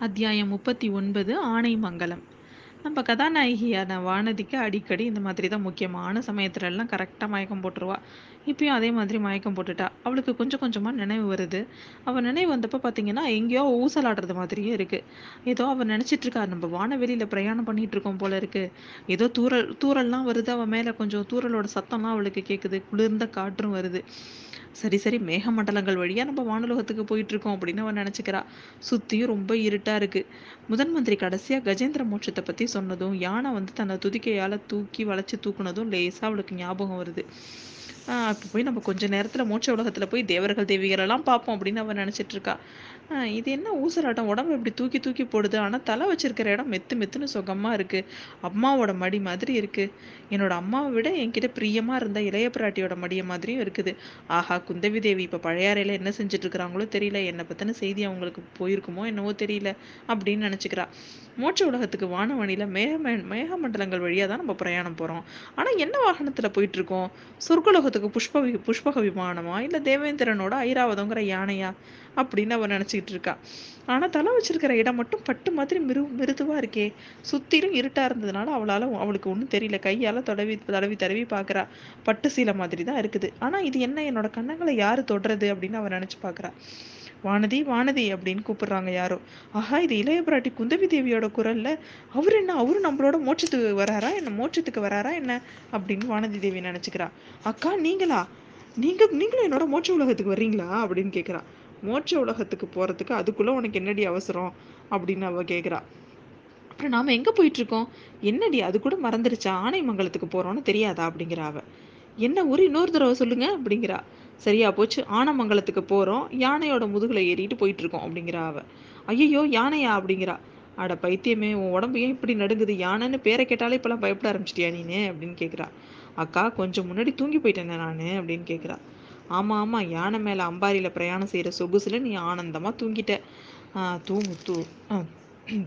அத்தியாயம் முப்பத்தி ஒன்பது ஆனைமங்கலம் நம்ம கதாநாயகியான வானதிக்கு அடிக்கடி இந்த மாதிரி தான் முக்கியமான சமயத்துல எல்லாம் கரெக்டாக மயக்கம் போட்டுருவா. இப்பயும் அதே மாதிரி மயக்கம் போட்டுட்டா. அவளுக்கு கொஞ்சம் கொஞ்சமாக நினைவு வருது. அவள் நினைவு வந்தப்போ பார்த்தீங்கன்னா எங்கேயோ ஊசலாடுறது மாதிரியே இருக்குது ஏதோ அவள் நினச்சிட்டு இருக்கா நம்ம வானவெளியில் பிரயாணம் பண்ணிட்டு இருக்கோம் போல இருக்கு. ஏதோ தூரல் தூரல்லாம் வருது. அவள் மேலே கொஞ்சம் தூரலோட சத்தம்லாம் அவளுக்கு கேட்குது குளிர்ந்த காற்றும் வருது. சரி சரி மேகமண்டலங்கள் வழியாக நம்ம வானலோகத்துக்கு போயிட்டு இருக்கோம் அப்படின்னு அவன் நினச்சிக்கிறா. சுத்தியும் ரொம்ப இருட்டாக இருக்கு. முதன் மந்திரி கடைசியாக கஜேந்திர மோட்சத்தை பற்றி சொன்னதும் யானை வந்து தன்னை துதிக்கையால் தூக்கி வளைச்சி தூக்குனதும் லேசாக அவளுக்கு ஞாபகம் வருது. அப்போ போய் நம்ம கொஞ்ச நேரத்தில் மோட்ச உலகத்தில் போய் தேவர்கள் தேவிகளெல்லாம் பார்ப்போம் அப்படின்னு அவன் நினைச்சிட்டு இருக்கா. இது என்ன ஊசலாட்டம்? உடம்பு இப்படி தூக்கி தூக்கி போடுது. ஆனால் தலை வச்சிருக்கிற இடம் மெத்து மெத்துன்னு சுகமாக இருக்கு. அம்மாவோட மடி மாதிரி இருக்குது என்னோட அம்மாவை விட என்கிட்ட பிரியமாக இருந்த இளைய பிராட்டியோட மடிய மாதிரியும் இருக்குது. ஆஹா குந்தவி தேவி இப்போ பழையாறையில் என்ன செஞ்சுட்டு இருக்கிறாங்களோ தெரியல. என்னை பற்றின செய்தி அவங்களுக்கு போயிருக்குமோ என்னவோ தெரியல அப்படின்னு நினச்சிக்கிறா. மோட்ச உலகத்துக்கு வானவழியில மேக மேகமண்டலங்கள் வழியாக தான் நம்ம பிரயாணம் போகிறோம் ஆனால் என்ன வாகனத்தில் போயிட்டுருக்கோம்? சொர்க்கலோகத்துக்கு புஷ்ப புஷ்பக விமானமா? இல்லை தேவேந்திரனோட ஐராவதங்கிற யானையா? அப்படின்னு அவ பேசிகிட்டு இருக்கா. ஆனா தலை வச்சிருக்கிற இடம் மட்டும் பட்டு மாதிரி மிரு மிருதுவா இருக்கே. சுத்திலும் இருட்டா இருந்ததுனால அவளால அவளுக்கு ஒன்றும் தெரியல. கையால தடவி தடவி தடவி பாக்குறா. பட்டு சீலை மாதிரி தான் இருக்குது. ஆனா இது என்ன? என்னோட கண்ணங்களை யாரு தொடுறது அப்படின்னு அவர் நினைச்சு பாக்குறா. வானதி வானதி அப்படின்னு கூப்பிடுறாங்க யாரோ. ஆஹா இது இளைய பிராட்டி குந்தவி தேவியோட குரல்ல. அவர் என்ன? அவரு நம்மளோட மோட்சத்துக்கு வராரா என்ன? மோட்சத்துக்கு வராரா என்ன? அப்படின்னு வானதி தேவி நினைச்சுக்கிறா. அக்கா நீங்களா? நீங்க நீங்களும் என்னோட மோட்ச உலகத்துக்கு வர்றீங்களா? அப்படின்னு கேட்குறா மோட்ச உலகத்துக்கு போறதுக்கு அதுக்குள்ள உனக்கு என்னடி அவசரம்? அப்படின்னு அவ கேட்குறா அப்புறம் நாம எங்க போயிட்டு இருக்கோம் என்னடி அது கூட மறந்துருச்சா? ஆனைமங்கலத்துக்கு போறோம்னு தெரியாதா? அப்படிங்கிறாவ அவ. என்ன ஊர்? இன்னொரு தடவை சொல்லுங்க அப்படிங்கிறா. சரியா போச்சு. ஆனமங்கலத்துக்கு போறோம். யானையோட முதுகுல ஏறிட்டு போயிட்டு இருக்கோம் அப்படிங்கிறா அவ. ஐயோ யானையா? அப்படிங்கிறா. அட பைத்தியமே உன் உடம்பு ஏன் இப்படி நடுங்குது? யானைன்னு பேரை கேட்டாலே இப்பெல்லாம் பயப்பட ஆரம்பிச்சிட்டியா நீனு? அப்படின்னு கேட்குறா அக்கா கொஞ்சம் முன்னாடி தூங்கி போயிட்டேனே நானு அப்படின்னு கேட்குறா ஆமாம் ஆமாம் யானை மேலே அம்பாரியில் பிரயாணம் செய்கிற சொகுசில் நீ ஆனந்தமாக தூங்கிட்ட. தூங்கு தூ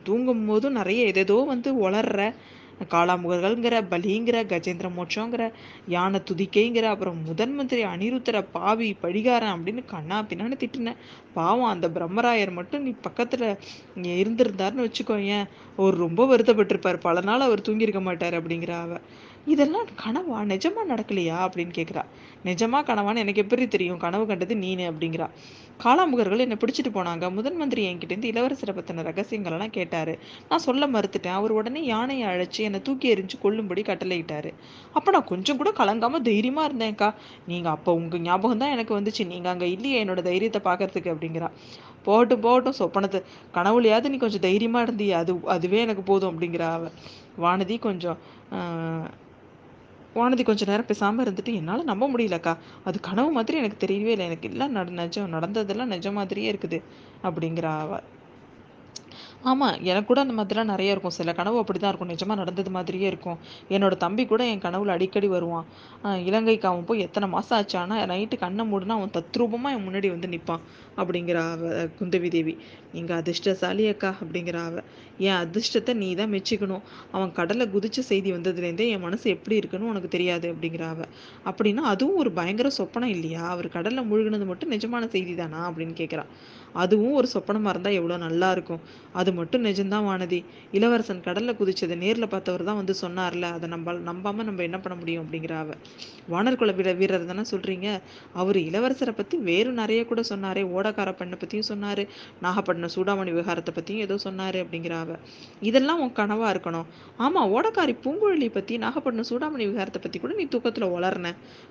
தூங்கும் போதும் நிறைய எதேதோ வந்து உளர்ற காளாமுகர்கள்ங்கிற பலிங்கிற கஜேந்திர மோட்சங்கிற யானை துதிக்கைங்கிற அப்புறம் முதன் மந்திரி அனிருத்தர பாவி பழிகாரன் அப்படின்னு கண்ணா பின்னான்னு திட்டினேன் பாவம் அந்த பிரம்மராயர் மட்டும் நீ பக்கத்தில் இருந்திருந்தாருன்னு இருந்திருந்தாருன்னு வச்சுக்கோயேன். அவர் ரொம்ப வருத்தப்பட்டிருப்பார். பல நாள் அவர் தூங்கியிருக்க மாட்டார் அப்படிங்கிற அவ. இதெல்லாம் கனவா? நிஜமா நடக்கலையா? அப்படின்னு கேட்குறா நிஜமா கனவான்னு எனக்கு எப்படி தெரியும்? கனவு கண்டது நீனு அப்படிங்கிறா. காளாமுகர்கள் என்னை பிடிச்சிட்டு போனாங்க. முதன் மந்திரி என்கிட்ட இருந்து இளவரசரை பத்தின ரகசியங்கள் எல்லாம் கேட்டாரு. நான் சொல்ல மறுத்துட்டேன். அவர் உடனே யானையை அழைச்சி என்னை தூக்கி எறிஞ்சு கொல்லும்படி கட்டளையிட்டாரு. அப்ப நான் கொஞ்சம் கூட கலங்காம தைரியமா இருந்தேன்க்கா. நீங்க அப்ப உங்க ஞாபகம் தான் எனக்கு வந்துச்சு. நீங்க அங்க இல்லையே என்னோட தைரியத்தை பாக்குறதுக்கு அப்படிங்கிறா. போகட்டும் போகட்டும் சொப்பனத்து. கனவுலையாவது நீ கொஞ்சம் தைரியமா இருந்தியே. அது அதுவே எனக்கு போதும் அப்படிங்கிறா அவ. வானதி கொஞ்சம் ஆஹ் வானதி கொஞ்ச நேரம் பேசாம இருந்துட்டு என்னால நம்ப முடியலக்கா. அது கனவு மாதிரி எனக்கு தெரியவே இல்லை. எனக்கு எல்லாம் நட நிஜம் நடந்ததெல்லாம் நிஜம் மாதிரியே இருக்குது. அப்படிங்கிறா அவ. ஆமா எனக்கு கூட அந்த மாதிரிலாம் நிறைய இருக்கும். சில கனவு அப்படிதான் இருக்கும். நிஜமா நடந்தது மாதிரியே இருக்கும். என்னோட தம்பி கூட என் கனவுல அடிக்கடி வருவான். ஆஹ் இலங்கைக்கு அவன் போய் எத்தனை மாசம் ஆச்சு? ஆனா நைட்டு கண்ணை மூடுனா அவன் தத்ரூபமா என் முன்னாடி வந்து நிற்பான் அப்படிங்கிற அவ குந்தவி தேவி. நீங்கள் அதிர்ஷ்டசாலி அக்கா அப்படிங்கிற அவ. என் அதிர்ஷ்டத்தை நீ தான் மெச்சிக்கணும். அவன் கடலை குதிச்ச செய்தி வந்ததுலேருந்தே என் மனசு எப்படி இருக்குன்னு உனக்கு தெரியாது அப்படிங்கிற அவ. அப்படின்னா அதுவும் ஒரு பயங்கர சொப்பனம் இல்லையா? அவர் கடலில் மூழ்கினது மட்டும் நிஜமான செய்தி தானா அப்படின்னு கேட்குறா அதுவும் ஒரு சொப்பனமா இருந்தா எவ்வளவு நல்லா இருக்கும். அது மட்டும் நிஜம்தான் வானதி. இளவரசன் கடல்ல குதிச்சதை நேர்ல பார்த்தவர் தான் வந்து சொன்னார்ல அதை நம்ப நம்பாம நம்ம என்ன பண்ண முடியும் அப்படிங்கிற அவ. வானர்குல வீர வீரர் தானே சொல்றீங்க? அவர் இளவரசரை பத்தி வேறு நிறைய கூட சொன்னாரே ஓடக்கார பெண்ணை பத்தியும் சொன்னாரு நாகப்பட்டினம் சூடாமணி விவகாரத்தை பத்தியும் ஏதோ சொன்னாரு அப்படிங்கிற அவ. இதெல்லாம் உன் கனவா இருக்கணும். ஆமா ஓடக்காரி பூங்குழலி பத்தி நாகப்பட்டினம் சூடாமணி விவகாரத்தை பத்தி கூட நீ தூக்கத்துல வளர்ன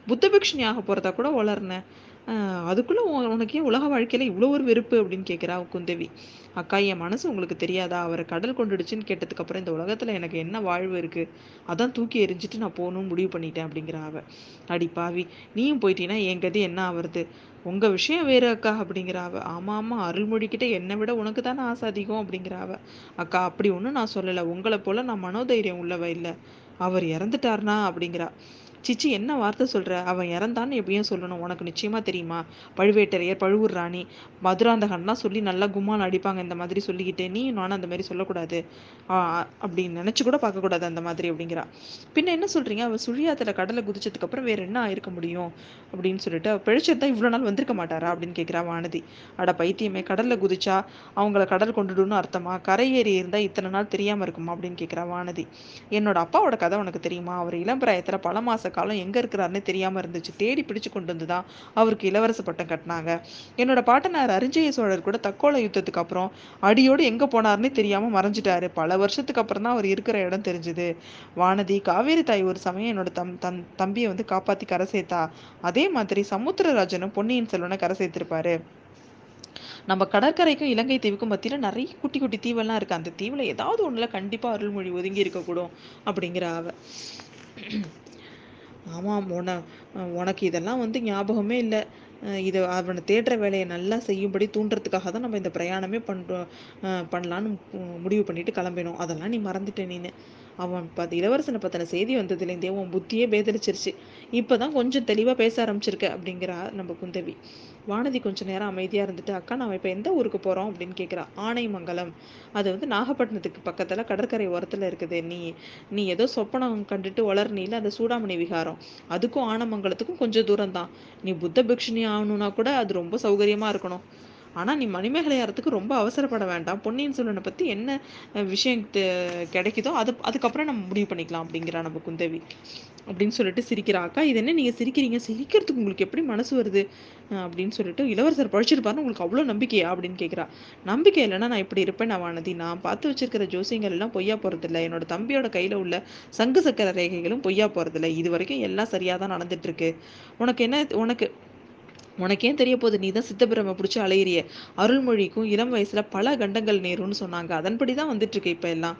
புத்தபிக்ஷினி ஆக போறதா கூட வளர்ன அதுக்குள்ளே உன் உனக்கு ஏன் உலக வாழ்க்கையில் இவ்வளோ ஒரு வெறுப்பு அப்படின்னு கேட்குறா குந்தவி. அக்கா என் மனசு உங்களுக்கு தெரியாதா? அவரை கடல் கொண்டுடுச்சுன்னு கேட்டதுக்கப்புறம் இந்த உலகத்தில் எனக்கு என்ன வாழ்வு இருக்குது அதான் தூக்கி எரிஞ்சிட்டு நான் போகணும்னு முடிவு பண்ணிட்டேன் அப்படிங்கிற அவ. அடி பாவி நீயும் போயிட்டீன்னா என் கதி என்ன ஆவறது? உங்கள் விஷயம் வேறு அக்கா அப்படிங்கிற அவ. ஆமாம் ஆமாம் அருள்மொழிக்கிட்ட என்னை விட உனக்கு தானே ஆசை அதிகம் அப்படிங்கிற அவ. அக்கா அப்படி ஒன்றும் நான் சொல்லலை. உங்களை போல் நான் மனோதைரியம் உள்ளவ இல்லை. அவர் இறந்துட்டார்னா அப்படிங்கிறா. சிச்சி என்ன வார்த்தை சொல்ற? அவன் இறந்தான்னு எப்படியும் சொல்லணும். உனக்கு நிச்சயமா தெரியுமா? பழுவேட்டரையர் பழுவூர் ராணி. மதுராந்தகன்லாம் சொல்லி நல்லா கும்மான் அடிப்பாங்க. இந்த மாதிரி சொல்லிக்கிட்டு நீ நானும் அந்த மாதிரி சொல்லக்கூடாது. அப்படின்னு நினச்சி கூட பார்க்கக்கூடாது அந்த மாதிரி அப்படிங்கிறா. பின்ன என்ன சொல்றீங்க? அவள் சுழியாத்துல கடலை குதிச்சதுக்கு அப்புறம் வேற என்ன ஆயிருக்க முடியும்? அப்படின்னு சொல்லிட்டு அவள் பிழைச்சது தான் இவ்வளோ நாள் வந்திருக்க மாட்டாரா? அப்படின்னு கேட்குறா வானதி. அட பைத்தியமே கடல்ல குதிச்சா அவங்கள கடல் கொண்டுடுன்னு அர்த்தமா? கரையேறி இருந்தா இத்தனை நாள் தெரியாம இருக்குமா? அப்படின்னு கேட்குறா வானதி. என்னோட அப்பாவோட கதை உனக்கு தெரியுமா? அவர் இளம்பிராயத்துல பல காலம் எங்க இருக்கிறாருன்னு தெரியாமல் இருந்துச்சு. தேடி பிடிச்சு கொண்டு வந்து தான் அவருக்கு இளவரச பட்டம் கட்டினாங்க. என்னோட பாட்டனார் அரிஞ்சய சோழர் கூட தக்கோல யுத்தத்துக்கு அப்புறம் அடியோடு எங்க போனார்னே தெரியாம மறைஞ்சிட்டாரு. பல வருஷத்துக்கு அப்புறம் தான் அவர் இருக்கிற இடம் தெரிஞ்சுது. வானதி காவேரி தாய் ஒரு சமயம் என்னோட தம் தன் தம்பியை வந்து காப்பாத்தி கரை சேர்த்தா அதே மாதிரி சமுத்திரராஜனும் பொன்னியின் செல்வனை கரை சேர்த்திருப்பாரு. நம்ம கடற்கரைக்கும் இலங்கை தீவுக்கும் மத்தியில நிறைய குட்டி குட்டி தீவெல்லாம் இருக்கு. அந்த தீவுல ஏதாவது ஒண்ணுல கண்டிப்பா அருள்மொழி ஒதுங்கி இருக்கக்கூடும் அப்படிங்கிற அவ. ஆமாம் உன உனக்கு இதெல்லாம் வந்து ஞாபகமே இல்லை. இது அவனை தேடுற வேலையை நல்லா செய்யும்படி தூண்டுறதுக்காக தான் நம்ம இந்த பிரயாணமே பண்ணுறோம் பண்ணலான்னு முடிவு பண்ணிட்டு கிளம்பினோம். அதெல்லாம் நீ மறந்துட்ட நீனு. அவன் பார்த்து இளவரசனை பற்றின செய்தி வந்ததுலேருந்தே உன் புத்தியே பேதரிச்சிருச்சு. இப்போதான் கொஞ்சம் தெளிவாக பேச ஆரம்பிச்சிருக்க அப்படிங்கிறா நம்ம குந்தவி. வானதி கொஞ்சம் நேரம் அமைதியாக இருந்துட்டு அக்கா நான் இப்போ எந்த ஊருக்கு போகிறோம் அப்படின்னு கேட்குறா ஆனைமங்கலம். அது வந்து நாகப்பட்டினத்துக்கு பக்கத்தில் கடற்கரை ஓரத்தில் இருக்குது. நீ நீ ஏதோ சொப்பனம் கண்டுட்டு வளர்னில அந்த சூடாமணி விகாரம். அதுக்கும் ஆனமங்கலத்துக்கும் கொஞ்சம் தூரம் தான் நீ புத்த பிக்ஷினி ஆகணும்னா கூட அது ரொம்ப சௌகரியமாக இருக்கணும். ஆனால் நீ மணிமேகலையாரத்துக்கு ரொம்ப அவசரப்பட வேண்டாம். பொன்னியின் செல்வனை பற்றி என்ன விஷயம் கிடைக்குதோ அது அதுக்கப்புறம் நம்ம முடிவு பண்ணிக்கலாம் அப்படிங்கிறா நம்ம குந்தவி. அப்படின்னு சொல்லிட்டு சிரிக்கிறா அக்கா இது என்ன நீங்கள் சிரிக்கிறீங்க? சிரிக்கிறதுக்கு உங்களுக்கு எப்படி மனசு வருது? அப்படின்னு சொல்லிட்டு இளவரசர் பழிச்சிருப்பாருன்னு உங்களுக்கு அவ்வளோ நம்பிக்கையா? அப்படின்னு கேட்குறா நம்பிக்கை இல்லைன்னா நான் இப்படி இருப்பேன் நான் வானதி. நான் பார்த்து வச்சிருக்கிற ஜோசியங்கள் எல்லாம் பொய்யா போகிறதில்ல என்னோட தம்பியோட கையில் உள்ள சங்கு சக்கர ரேகைகளும் பொய்யா போகிறதில்ல இது வரைக்கும் எல்லாம் சரியாக தான் நடந்துட்டு இருக்கு. உனக்கு என்ன உனக்கு உனக்கே தெரிய போது நீ தான் சித்தபிரம பிடிச்சி அலையிறிய. அருள்மொழிக்கும் இளம் வயசுல பல கண்டங்கள் நேரும்னு சொன்னாங்க. அதன்படி தான் வந்துட்டு இருக்கு இப்ப எல்லாம்.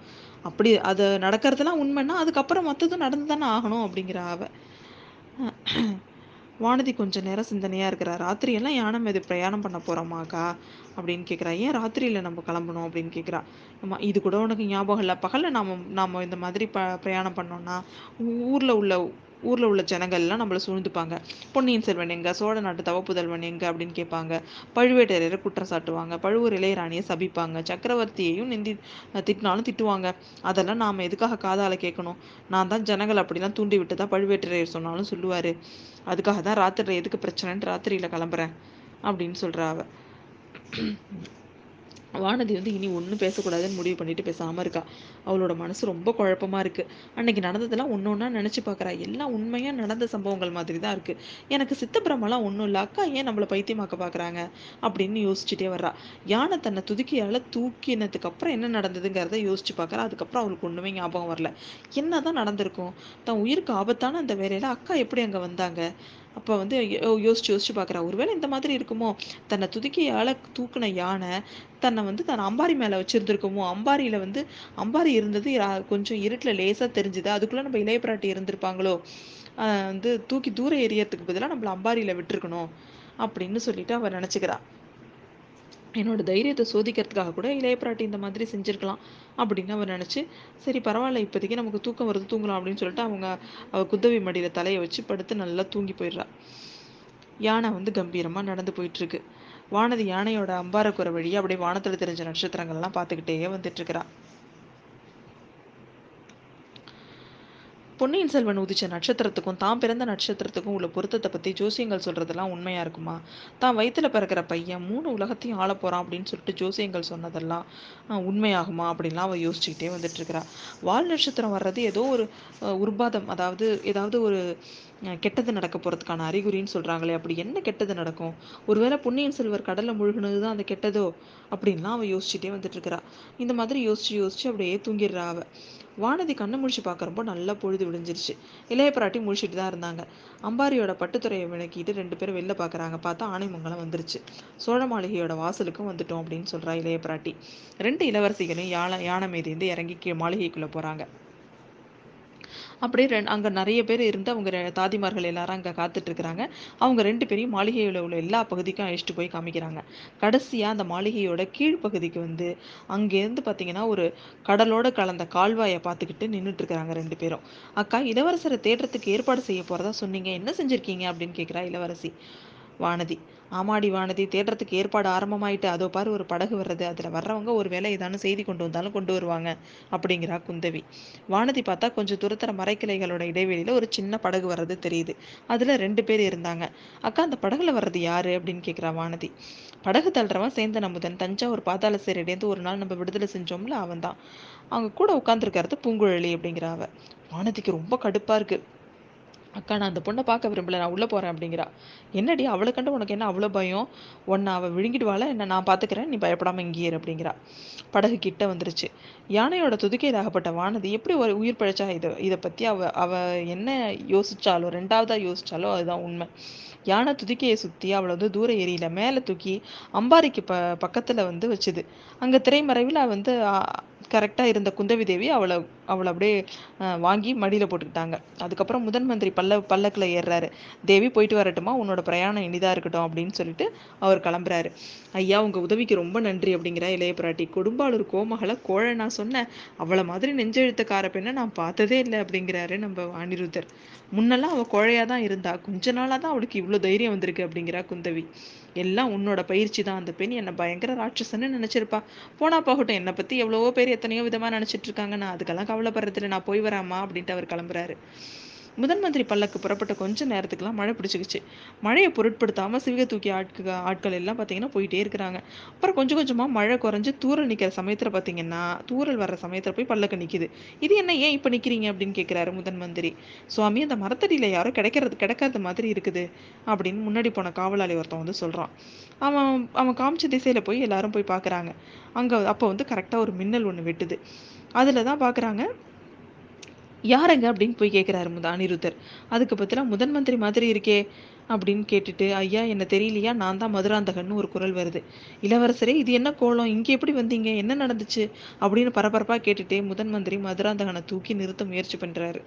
அப்படி அது நடக்கிறதுலாம் உண்மைன்னா அதுக்கப்புறம் மற்றதும் நடந்து தானே ஆகணும் அப்படிங்கிற அவ வானதி கொஞ்ச நேரம் சிந்தனையாக இருக்கிறா. ராத்திரியெல்லாம் யானை மீது பிரயாணம் பண்ண போகிறோமாக்கா அப்படின்னு கேட்குறா ஏன் ராத்திரியில் நம்ம கிளம்பணும் அப்படின்னு கேட்குறா ஆமா இது கூட உனக்கு ஞாபகம் இல்லை. பகலில் நாம் நாம் இந்த மாதிரி ப பிரயாணம் பண்ணோன்னா ஊரில் உள்ள ஊர்ல உள்ள ஜனங்கள் எல்லாம் நம்மள சூழ்ந்துப்பாங்க. பொன்னியின் செல்வன் எங்க சோழ நாட்டு தவப்புதல்வன் எங்க அப்படின்னு கேட்பாங்க. பழுவேட்டரையரை குற்றம் சாட்டுவாங்க. பழுவூர் இளையராணியை சபிப்பாங்க. சக்கரவர்த்தியையும் நிந்தி திட்டினாலும் திட்டுவாங்க. அதெல்லாம் நாம எதுக்காக காதால கேட்கணும்? நான் தான் ஜனங்கள் அப்படிலாம் தூண்டி விட்டுதா பழுவேட்டரையர் சொன்னாலும் சொல்லுவாரு. அதுக்காக தான் ராத்திரில எதுக்கு பிரச்சனைன்னு ராத்திரியில கிளம்புறேன் அப்படின்னு சொல்றா அவ. வானதி வந்து இனி ஒன்றும் பேசக்கூடாதுன்னு முடிவு பண்ணிட்டு பேசாம இருக்கா. அவளோட மனசு ரொம்ப குழப்பமாக இருக்கு. அன்னைக்கு நடந்ததெல்லாம் ஒன்று ஒன்றா நினச்சி பார்க்குறா எல்லாம் உண்மையாக நடந்த சம்பவங்கள் மாதிரி தான் இருக்குது எனக்கு சித்தப்பிரமெல்லாம் ஒன்றும் இல்லை. அக்கா ஏன் நம்மளை பைத்தியமாக்க பார்க்குறாங்க அப்படின்னு யோசிச்சுட்டே வர்றா. யானை தன்னை துதுக்கியால் தூக்கினதுக்கு அப்புறம் என்ன நடந்ததுங்கிறத யோசிச்சு பார்க்குறா அதுக்கப்புறம் அவளுக்கு ஒன்றுமே ஞாபகம் வரல. என்ன தான் நடந்திருக்கும்? தன் உயிருக்கு ஆபத்தான அந்த வேலையில் அக்கா எப்படி அங்கே வந்தாங்க? அப்போ வந்து யோசிச்சு யோசிச்சு பார்க்குறா ஒருவேளை இந்த மாதிரி இருக்குமோ? தன்னை துதுக்கியால் தூக்குன யானை தன்னை வந்து தன் அம்பாரி மேலே வச்சிருந்துருக்குமோ? அம்பாரியில் வந்து அம்பாரி இருந்தது. கொஞ்சம் இருட்டில் லேசாக தெரிஞ்சுது. அதுக்குள்ளே நம்ம இளைய பிராட்டி இருந்திருப்பாங்களோ? வந்து தூக்கி தூரம் எரியறதுக்கு பதிலாக நம்மள அம்பாரியில் விட்டுருக்கணும் அப்படின்னு சொல்லிட்டு அவர் நினச்சிக்கிறா. என்னோட தைரியத்தை சோதிக்கிறதுக்காக கூட இளைய பிராட்டி இந்த மாதிரி செஞ்சிருக்கலாம் அப்படின்னு அவர் நினச்சி சரி பரவாயில்ல இப்போதைக்கு நமக்கு தூக்கம் வருது தூங்கலாம் அப்படின்னு சொல்லிட்டு அவங்க அவ குத்தவி மடியில் தலையை வச்சு படுத்து நல்லா தூங்கி போயிடுறா. யானை வந்து கம்பீரமாக நடந்து போயிட்டு இருக்கு வானதி யானையோட அம்பாரக்குறை வழியா அப்படியே வானத்துல தெரிஞ்ச நட்சத்திரங்கள்லாம் பார்த்துக்கிட்டே வந்துட்டு பொன்னியின் செல்வன் உதிச்ச நட்சத்திரத்துக்கும் தான் பிறந்த நட்சத்திரத்துக்கும் உள்ள பொருத்தத்தை பத்தி ஜோசியங்கள் சொல்றதெல்லாம் உண்மையா இருக்குமா? தான் வயிற்றுல பிறக்கிற பையன் மூணு உலகத்தையும் ஆள போறான் அப்படின்னு சொல்லிட்டு ஜோசியங்கள் சொன்னதெல்லாம் உண்மையாகுமா அப்படின்லாம் அவ யோசிச்சுக்கிட்டே வந்துட்டு இருக்கிறா வால் நட்சத்திரம் வர்றது ஏதோ ஒரு உர்பாதம் அதாவது ஏதாவது ஒரு கெட்டது நடக்க போறதுக்கான அறிகுறின்னு சொல்றாங்களே அப்படி என்ன கெட்டது நடக்கும்? ஒருவேளை பொன்னியின் செல்வர் கடல்ல முழுகினது தான் அந்த கெட்டதோ? அப்படின்லாம் அவ யோசிச்சுட்டே வந்துட்டு இருக்கிறா இந்த மாதிரி யோசிச்சு யோசிச்சு அப்படியே தூங்கிடுறா அவ. வானதி கண்ணு முடிச்சு பார்க்குறப்போ நல்லா பொழுது விடிஞ்சிருச்சு. இளைய பிராட்டி முழிச்சிட்டு தான் இருந்தாங்க. அம்பாரியோட பட்டுத்துறையை விளக்கிட்டு ரெண்டு பேரும் வெளில பார்க்குறாங்க. பார்த்தா ஆனைமங்கலம் வந்துருச்சு. சோழ மாளிகையோட வாசலுக்கும் வந்துட்டோம் அப்படின்னு சொல்கிறா இளைய பிராட்டி. ரெண்டு இளவரசிகளும் யானை யானை மீது இறங்கி கீழ் மாளிகைக்குள்ளே போகிறாங்க அப்படியே ரெண்டு அங்கே நிறைய பேர் இருந்து அவங்க தாதிமார்கள் எல்லாரும் அங்கே காத்துட்ருக்குறாங்க. அவங்க ரெண்டு பேரையும் மாளிகையில் உள்ள எல்லா பகுதிக்கும் அழைச்சிட்டு போய் காமிக்கிறாங்க. கடைசியாக அந்த மாளிகையோட கீழ் பகுதிக்கு வந்து, அங்கேருந்து பார்த்தீங்கன்னா, ஒரு கடலோட கலந்த கால்வாயை பார்த்துக்கிட்டு நின்னுட்ருக்காங்க 2 பேரும். "அக்கா, இளவரசரை தேடுறதுக்கு ஏற்பாடு செய்ய போகிறதா சொன்னீங்க. என்ன செஞ்சிருக்கீங்க?" அப்படின்னு கேட்குறா இளவரசி. வானதி. "ஆமாடி வானதி, தேடுறதுக்கு ஏற்பாடு ஆரம்பமாயிட்டு. அதோ பாரு ஒரு படகு வர்றது. அதில் வர்றவங்க ஒரு வேலை ஏதானு செய்தி கொண்டு வந்தாலும் கொண்டு வருவாங்க." அப்படிங்கிறா குந்தவி. வானதி பார்த்தா கொஞ்சம் துரத்துற மரக்கிளைகளோட இடைவெளியில் ஒரு சின்ன படகு வர்றது தெரியுது. அதில் ரெண்டு பேர் இருந்தாங்க. "அக்கா, அந்த படகுல வர்றது யாரு?" அப்படின்னு கேட்குறா வானதி. "படகு தள்ளுறவன் சேந்தன் அமுதன். தஞ்சாவூர் பாதாள சிறையிலேருந்து ஒரு நாள் நம்ம விடுதலை செஞ்சோம்ல, அவன் தான் அவங்க கூட உட்காந்துருக்கிறது பூங்குழலி." அப்படிங்கிறா அவ. வானதிக்கு ரொம்ப கடுப்பாக இருக்குது "அக்கா, நான் அந்த பொண்ணை பார்க்க விரும்பல. நான் உள்ள போறேன்." அப்படிங்கிறா. "என்னடி, அவளை கண்டு உனக்கு என்ன அவ்வளோ பயம்? உன்ன அவ விழுங்கிடுவாள என்ன? நான் பார்த்துக்கிறேன். நீ பயப்படாம இங்கேயிரு அப்படிங்கிறா. படகு கிட்ட வந்துருச்சு. யானையோட துதிக்கையில அகப்பட்ட வானதி எப்படி ஒரு உயிர் பிழைச்சா? இதை இதை பத்தி அவ அவ என்ன யோசிச்சாலோ, ரெண்டாவதாக யோசிச்சாலோ அதுதான் உண்மை. யானை துதிக்கையை சுத்தி அவளை வந்து தூர ஏரியில மேலே தூக்கி அம்பாரிக்கு ப பக்கத்துல வந்து வச்சுது. அங்க திரைமறைவில் வந்து கரெக்டாக இருந்த குந்தவி தேவி அவளை அவளை அப்படியே வாங்கி மடியில் போட்டுக்கிட்டாங்க. அதுக்கப்புறம் முதன் மந்திரி பல்ல பல்லக்கில் ஏறுறாரு. "தேவி போயிட்டு வரட்டுமா? உன்னோட பிரயாணம் இனிதாக இருக்கட்டும்." அப்படின்னு சொல்லிட்டு அவர் கிளம்புறாரு. "ஐயா, உங்கள் உதவிக்கு ரொம்ப நன்றி." அப்படிங்கிறா இளைய பிராட்டி. "கொடும்பாளூர் கோழை நான் சொன்னேன். அவளை மாதிரி நெஞ்செழுத்தக்கார பெண்ணை நான் பார்த்ததே இல்லை அப்படிங்கிறாரு நம்ம அனிருத்தர். "முன்னெல்லாம் அவள் கோழையாக தான் இருந்தா. கொஞ்ச நாளாக தான் அவளுக்கு இவ்வளோ தைரியம் வந்திருக்கு." அப்படிங்கிறா குந்தவி. "எல்லாம் உன்னோட பயிற்சி தான். அந்த பெண் என்னை பயங்கர ராட்சசன்னு நினச்சிருப்பா போனா போகட்டும். என்னை பற்றி எவ்வளவோ பேர் எத்தனையோ விதமாக நினச்சிட்டு இருக்காங்க. நான் அதுக்கெல்லாம் கவலைப்படுறதுல நான் போய் வராமா அப்படின்ட்டு அவர் கிளம்புறாரு. முதன் மந்திரி பல்லக்கு புறப்பட்ட கொஞ்ச நேரத்துக்குலாம் மழை பிடிச்சிக்கிச்சு மழையை பொருட்படுத்தாமல் சிவிகை தூக்கிய ஆட்க ஆட்கள் எல்லாம் பார்த்தீங்கன்னா போயிட்டே இருக்கிறாங்க. அப்புறம் கொஞ்சம் கொஞ்சமாக மழை குறைஞ்சி தூரல் நிற்கிற சமயத்தில் பார்த்தீங்கன்னா, தூரல் வர்ற சமயத்தில் போய் பல்லக்கு நிற்கிது "இது என்ன? ஏன் இப்போ நிற்கிறீங்க அப்படின்னு கேட்குறாரு முதன் மந்திரி. "சுவாமி, அந்த மரத்தடியில் யாரோ கிடைக்கிறது கிடைக்காத மாதிரி இருக்குது." அப்படின்னு முன்னாடி போன காவலாளி ஒருத்தன் வந்து சொல்கிறான் அவன் அவன் காமிச்ச திசையில் போய் எல்லாரும் போய் பார்க்குறாங்க. அங்கே அப்போ வந்து கரெக்டாக ஒரு மின்னல் ஒன்று வெட்டுது. அதில் தான் பார்க்குறாங்க யாருங்க? அப்படின்னு போய் கேட்குறாரு முத அனிருத்தர். அதுக்கு பதிலா முதன் மந்திரி மாதிரி இருக்கே! அப்படின்னு கேட்டுட்டு, ஐயா என்ன தெரியலையா? நான் தான் மதுராந்தகன்னு ஒரு குரல் வருது. இளவரசரே இது என்ன கோலம்? இங்கே எப்படி வந்தீங்க? என்ன நடந்துச்சு? அப்படின்னு பரபரப்பாக கேட்டுட்டே முதன் மந்திரி மதுராந்தகனை தூக்கி நிறுத்த முயற்சி பண்ணுறாரு